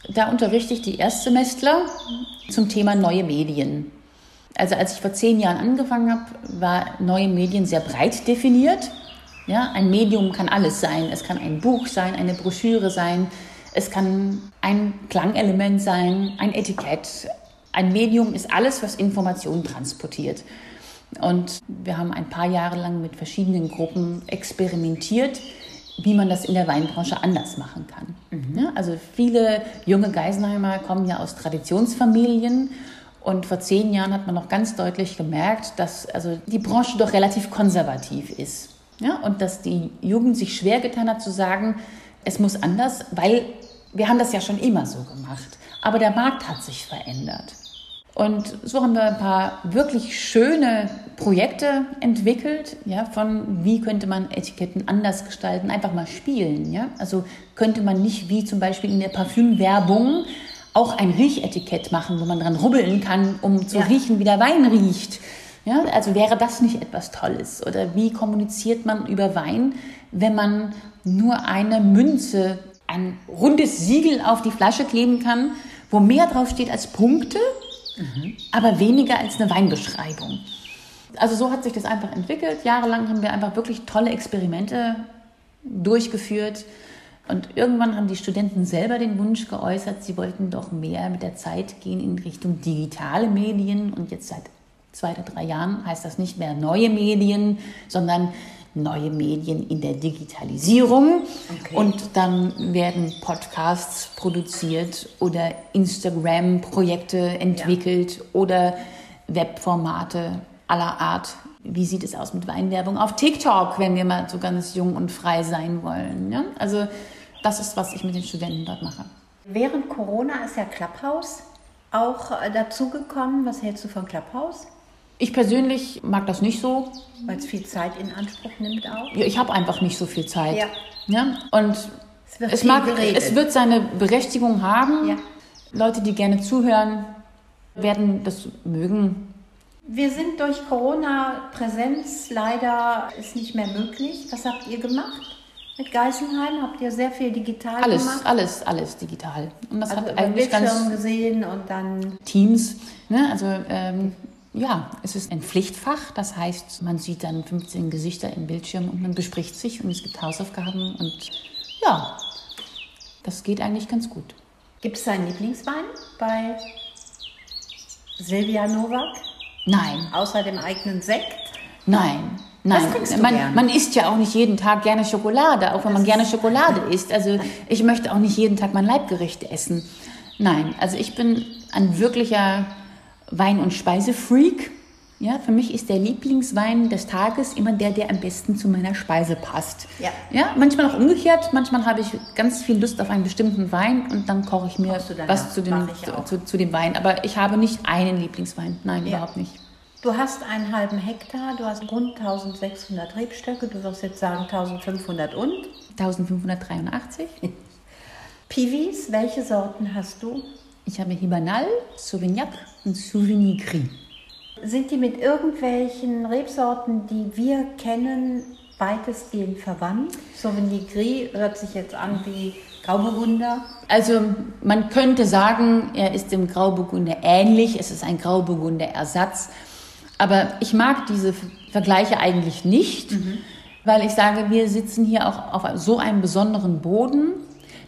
Da unterrichte ich die Erstsemestler zum Thema neue Medien. Also als ich vor zehn Jahren angefangen habe, war neue Medien sehr breit definiert. Ja, ein Medium kann alles sein. Es kann ein Buch sein, eine Broschüre sein, es kann ein Klangelement sein, ein Etikett. Ein Medium ist alles, was Informationen transportiert. Und wir haben ein paar Jahre lang mit verschiedenen Gruppen experimentiert, wie man das in der Weinbranche anders machen kann. Ja, also viele junge Geisenheimer kommen ja aus Traditionsfamilien und vor zehn Jahren hat man noch ganz deutlich gemerkt, dass also die Branche doch relativ konservativ ist. Ja, und dass die Jugend sich schwer getan hat zu sagen, es muss anders, weil wir haben das ja schon immer so gemacht. Aber der Markt hat sich verändert. Und so haben wir ein paar wirklich schöne Projekte entwickelt, ja, von wie könnte man Etiketten anders gestalten, einfach mal spielen, ja. Also könnte man nicht wie zum Beispiel in der Parfümwerbung auch ein Riechetikett machen, wo man dran rubbeln kann, um zu Ja. riechen, wie der Wein riecht. Ja, also wäre das nicht etwas Tolles? Oder wie kommuniziert man über Wein, wenn man nur eine Münze, ein rundes Siegel auf die Flasche kleben kann, wo mehr drauf steht als Punkte, aber weniger als eine Weinbeschreibung? Also so hat sich das einfach entwickelt. Jahrelang haben wir einfach wirklich tolle Experimente durchgeführt. Und irgendwann haben die Studenten selber den Wunsch geäußert, sie wollten doch mehr mit der Zeit gehen in Richtung digitale Medien. Und jetzt seit zwei oder drei Jahren heißt das nicht mehr neue Medien, sondern neue Medien in der Digitalisierung. Okay. Und dann werden Podcasts produziert oder Instagram-Projekte entwickelt oder Webformate aller Art. Wie sieht es aus mit Weinwerbung auf TikTok, wenn wir mal so ganz jung und frei sein wollen? Ja? Also das ist, was ich mit den Studenten dort mache. Während Corona ist ja Clubhouse auch äh, dazugekommen. Was hältst du von Clubhouse? Ich persönlich mag das nicht so. Weil es viel Zeit in Anspruch nimmt auch. Ja, Ich habe einfach nicht so viel Zeit. Ja. Ja? Und Es wird es, mag, es wird seine Berechtigung haben. Ja. Leute, die gerne zuhören, werden das mögen. Wir sind durch Corona Präsenz leider ist nicht mehr möglich. Was habt ihr gemacht mit Geisenheim? Habt ihr sehr viel digital Alles, gemacht? alles, alles digital. Und das Also hat eigentlich Bildschirm ganz gesehen und dann Teams. Ne? Also ähm, ja, es ist ein Pflichtfach. Das heißt, man sieht dann 15 Gesichter im Bildschirm und man bespricht sich und es gibt Hausaufgaben und ja, das geht eigentlich ganz gut. gibt es deinen Lieblingswein bei Silvia Novak? Nein, Außer dem eigenen Sekt? nein. Nein, man, man isst ja auch nicht jeden Tag gerne Schokolade, auch wenn man gerne Schokolade isst. Also ich möchte auch nicht jeden Tag mein Leibgericht essen. Nein, also ich bin ein wirklicher Wein- und Speisefreak. Ja, für mich ist der Lieblingswein des Tages immer der, der am besten zu meiner Speise passt. Ja. ja manchmal auch umgekehrt. Manchmal habe ich ganz viel Lust auf einen bestimmten Wein und dann koche ich mir was zu dem, zu, zu dem Wein. Aber ich habe nicht einen Lieblingswein. Nein, überhaupt nicht. Du hast einen halben Hektar, du hast rund 1600 Rebstöcke, du wirst jetzt sagen 1500 und. 1583. Pivis, welche Sorten hast du? Ich habe Hibernal, Sauvignac und Sauvigny Gris. Sind die mit irgendwelchen Rebsorten, die wir kennen, weitestgehend verwandt? Sauvigny Gris hört sich jetzt an wie Grauburgunder. Also man könnte sagen, er ist dem Grauburgunder ähnlich. Es ist ein Grauburgunder Ersatz. Aber ich mag diese Vergleiche eigentlich nicht, weil ich sage, wir sitzen hier auch auf so einem besonderen Boden,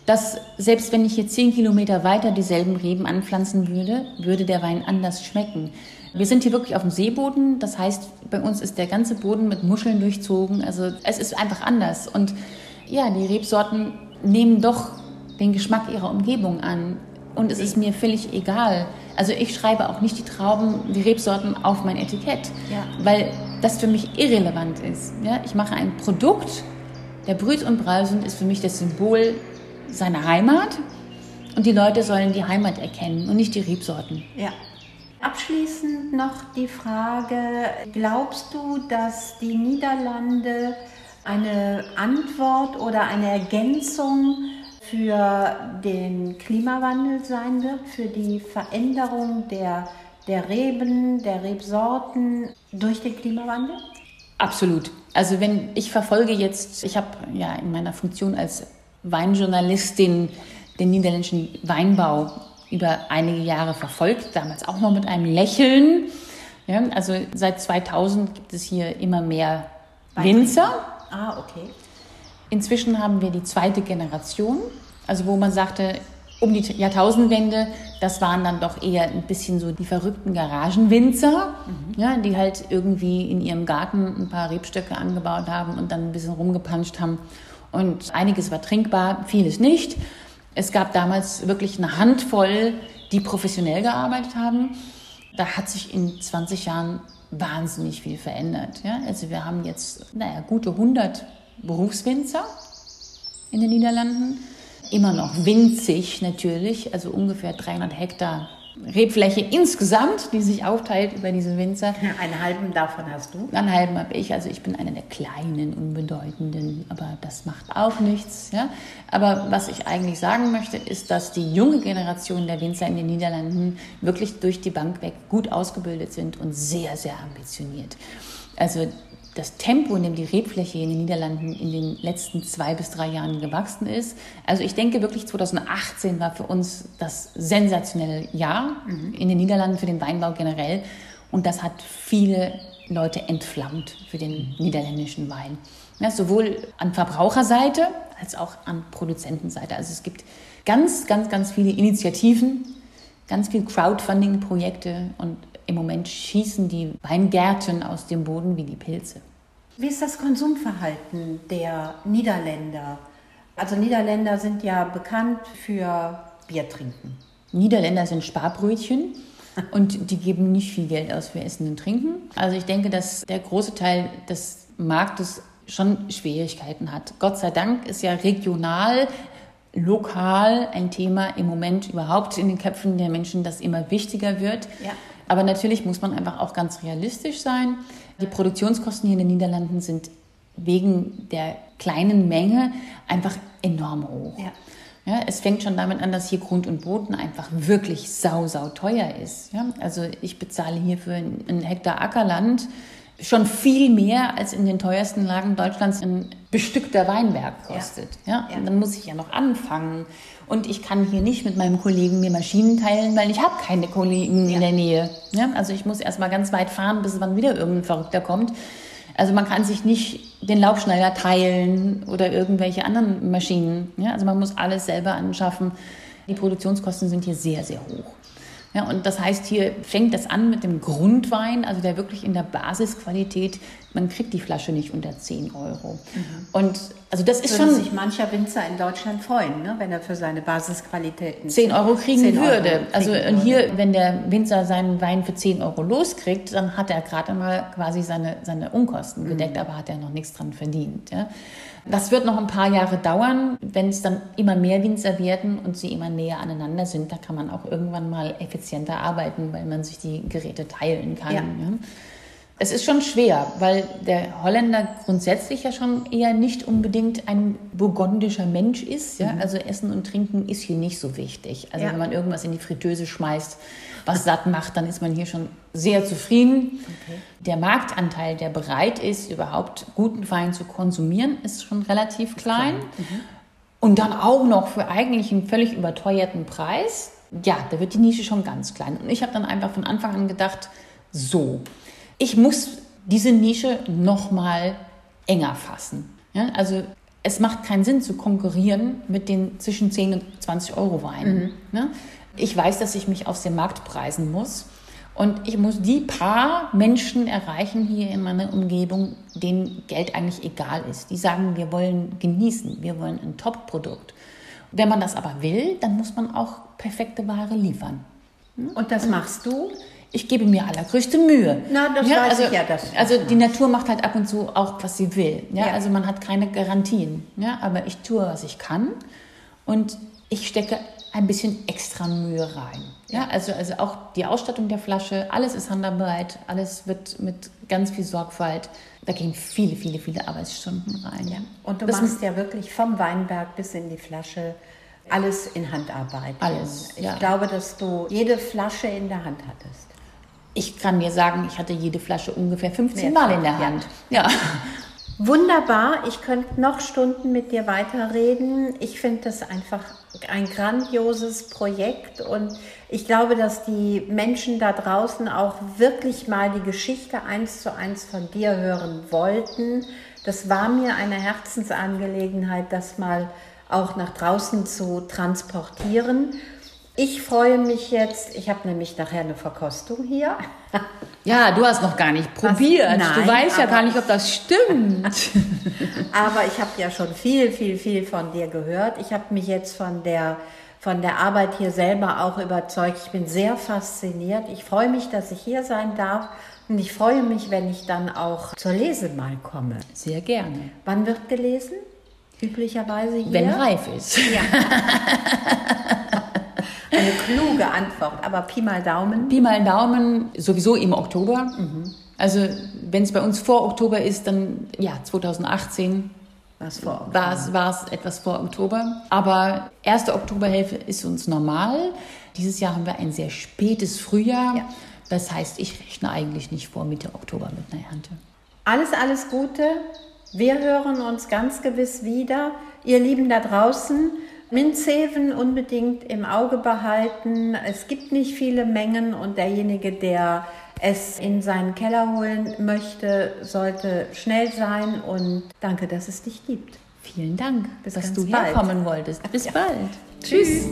dass selbst wenn ich hier zehn Kilometer weiter dieselben Reben anpflanzen würde, würde der Wein anders schmecken. Wir sind hier wirklich auf dem Seeboden, das heißt, bei uns ist der ganze Boden mit Muscheln durchzogen. Also es ist einfach anders. Und ja, die Rebsorten nehmen doch den Geschmack ihrer Umgebung an. Und es ist mir völlig egal. Also ich schreibe auch nicht die Trauben, die Rebsorten auf mein Etikett, Ja. weil das für mich irrelevant ist. Ja, ich mache ein Produkt, der Brüt und Brausend ist für mich das Symbol seiner Heimat und die Leute sollen die Heimat erkennen und nicht die Rebsorten. Ja. Abschließend noch die Frage, glaubst du, dass die Niederlande eine Antwort oder eine Ergänzung für den Klimawandel sein wird, für die Veränderung der, der Reben, der Rebsorten durch den Klimawandel? Absolut. Also wenn ich verfolge jetzt, ich habe ja in meiner Funktion als Weinjournalistin den niederländischen Weinbau über einige Jahre verfolgt, damals auch noch mit einem Lächeln. Ja, also seit 2000 gibt es hier immer mehr Winzer. Ah, okay. Inzwischen haben wir die zweite Generation, also wo man sagte, um die Jahrtausendwende, das waren dann doch eher ein bisschen so die verrückten Garagenwinzer, ja, die halt irgendwie in ihrem Garten ein paar Rebstöcke angebaut haben und dann ein bisschen rumgepanscht haben. Und einiges war trinkbar, vieles nicht. Es gab damals wirklich eine Handvoll, die professionell gearbeitet haben. Da hat sich in 20 Jahren wahnsinnig viel verändert. Ja? Also wir haben jetzt, naja, gute 100 Berufswinzer in den Niederlanden. Immer noch winzig natürlich, also ungefähr 300 Hektar Rebfläche insgesamt, die sich aufteilt über diese Winzer. Einen halben davon hast du? Einen halben habe ich. Also ich bin einer der kleinen, unbedeutenden, aber das macht auch nichts. Ja? Aber was ich eigentlich sagen möchte, ist, dass die junge Generation der Winzer in den Niederlanden wirklich durch die Bank weg gut ausgebildet sind und sehr, sehr ambitioniert. Also das Tempo, in dem die Rebfläche in den Niederlanden in den letzten zwei bis drei Jahren gewachsen ist. Also ich denke wirklich 2018 war für uns das sensationelle Jahr mhm. in den Niederlanden für den Weinbau generell. Und das hat viele Leute entflammt für den niederländischen Wein. Ja, sowohl an Verbraucherseite als auch an Produzentenseite. Also es gibt ganz, ganz, ganz viele Initiativen, ganz viele Crowdfunding-Projekte und im Moment schießen die Weingärten aus dem Boden wie die Pilze. Wie ist das Konsumverhalten der Niederländer? Also Niederländer sind ja bekannt für Bier trinken. Niederländer sind Sparbrötchen und die geben nicht viel Geld aus für Essen und Trinken. Also ich denke, dass der große Teil des Marktes schon Schwierigkeiten hat. Gott sei Dank ist ja regional, lokal ein Thema im Moment überhaupt in den Köpfen der Menschen, das immer wichtiger wird. Ja. Aber natürlich muss man einfach auch ganz realistisch sein. Die Produktionskosten hier in den Niederlanden sind wegen der kleinen Menge einfach enorm hoch. Ja. Ja, es fängt schon damit an, dass hier Grund und Boden einfach wirklich sau, sau teuer ist. Ja, also ich bezahle hier für einen Hektar Ackerland schon viel mehr als in den teuersten Lagen Deutschlands ein bestückter Weinberg kostet. Ja. ja. Und dann muss ich ja noch anfangen. Und ich kann hier nicht mit meinem Kollegen mir Maschinen teilen, weil ich habe keine Kollegen ja. in der Nähe. Ja. Also ich muss erst mal ganz weit fahren, bis wann wieder irgendein Verrückter kommt. Also man kann sich nicht den Laubschneider teilen oder irgendwelche anderen Maschinen. Ja. Also man muss alles selber anschaffen. Die Produktionskosten sind hier sehr, sehr hoch. Ja, und das heißt, hier fängt das an mit dem Grundwein, also der wirklich in der Basisqualität, man kriegt die Flasche nicht unter 10 Euro. Mhm. Und also das ist Würde schon. sich mancher Winzer in Deutschland freuen, ne, wenn er für seine Basisqualitäten 10 Euro kriegen 10 würde. Euro also kriegen und hier, wenn der Winzer seinen Wein für 10 Euro loskriegt, dann hat er gerade mal quasi seine, seine Unkosten gedeckt, mhm. aber hat er noch nichts dran verdient. Ja. Das wird noch ein paar Jahre dauern, wenn es dann immer mehr Winzer werden und sie immer näher aneinander sind. Da kann man auch irgendwann mal effizienter arbeiten, weil man sich die Geräte teilen kann. Ja. Ja. Es ist schon schwer, weil der Holländer grundsätzlich ja schon eher nicht unbedingt ein burgundischer Mensch ist. Ja? Mhm. Also Essen und Trinken ist hier nicht so wichtig. Also ja. wenn man irgendwas in die Fritteuse schmeißt, was satt macht, dann ist man hier schon sehr zufrieden. Okay. Der Marktanteil, der bereit ist, überhaupt guten Wein zu konsumieren, ist schon relativ klein. Mhm. Und dann auch noch für eigentlich einen völlig überteuerten Preis. Ja, da wird die Nische schon ganz klein. Und ich habe dann einfach von Anfang an gedacht, so, ich muss diese Nische noch mal enger fassen. Ja, also es macht keinen Sinn zu konkurrieren mit den zwischen 10 und 20 Euro Weinen. Mhm. Ne? Ich weiß, dass ich mich aus dem Markt preisen muss. Und ich muss die paar Menschen erreichen hier in meiner Umgebung, denen Geld eigentlich egal ist. Die sagen, wir wollen genießen, wir wollen ein Top-Produkt. Wenn man das aber will, dann muss man auch perfekte Ware liefern. Und das machst du? Ich gebe mir allergrößte Mühe. Na, das ja, weiß also, ich ja. Das also die Natur macht halt ab und zu auch, was sie will. Ja? ja? Also man hat keine Garantien. Ja? Aber ich tue, was ich kann und ich stecke ein bisschen extra Mühe rein. Ja? Also, also auch die Ausstattung der Flasche, alles ist handarbeit, alles wird mit ganz viel Sorgfalt. Da gehen viele, viele, viele Arbeitsstunden rein. Ja. Und du das machst ja wirklich vom Weinberg bis in die Flasche alles in Handarbeit. Alles. Ich ja. glaube, dass du jede Flasche in der Hand hattest. Ich kann mir sagen, ich hatte jede Flasche ungefähr 15 Mal in der Hand. Ja. Wunderbar, ich könnte noch Stunden mit dir weiterreden. Ich finde das einfach ein grandioses Projekt und ich glaube, dass die Menschen da draußen auch wirklich mal die Geschichte eins zu eins von dir hören wollten. Das war mir eine Herzensangelegenheit, das mal auch nach draußen zu transportieren. Ich freue mich jetzt, ich habe nämlich nachher eine Verkostung hier. Ja, du hast noch gar nicht probiert. nein, du weißt ja gar nicht, ob das stimmt. Aber ich habe ja schon viel, viel, viel von dir gehört. Ich habe mich jetzt von der, von der Arbeit hier selber auch überzeugt. Ich bin sehr fasziniert. Ich freue mich, dass ich hier sein darf. Und ich freue mich, wenn ich dann auch zur Lese mal komme. Sehr gerne. Wann wird gelesen? Üblicherweise hier? Wenn reif ist. Ja. Eine kluge Antwort, aber Pi mal Daumen. Pi mal Daumen, sowieso im Oktober. Also wenn es bei uns vor Oktober ist, dann ja, 2018 Was vor? war es, war es etwas vor Oktober. Aber erste Oktoberhälfte ist uns normal. Dieses Jahr haben wir ein sehr spätes Frühjahr. Ja. Das heißt, ich rechne eigentlich nicht vor Mitte Oktober mit einer Ernte. Alles, alles Gute. Wir hören uns ganz gewiss wieder. Ihr Lieben da draußen, Minzheven unbedingt im Auge behalten. Es gibt nicht viele Mengen und derjenige, der es in seinen Keller holen möchte, sollte schnell sein und danke, dass es dich gibt. Vielen Dank, Bis dass du bald. herkommen wolltest. Bis Ja. bald. Tschüss.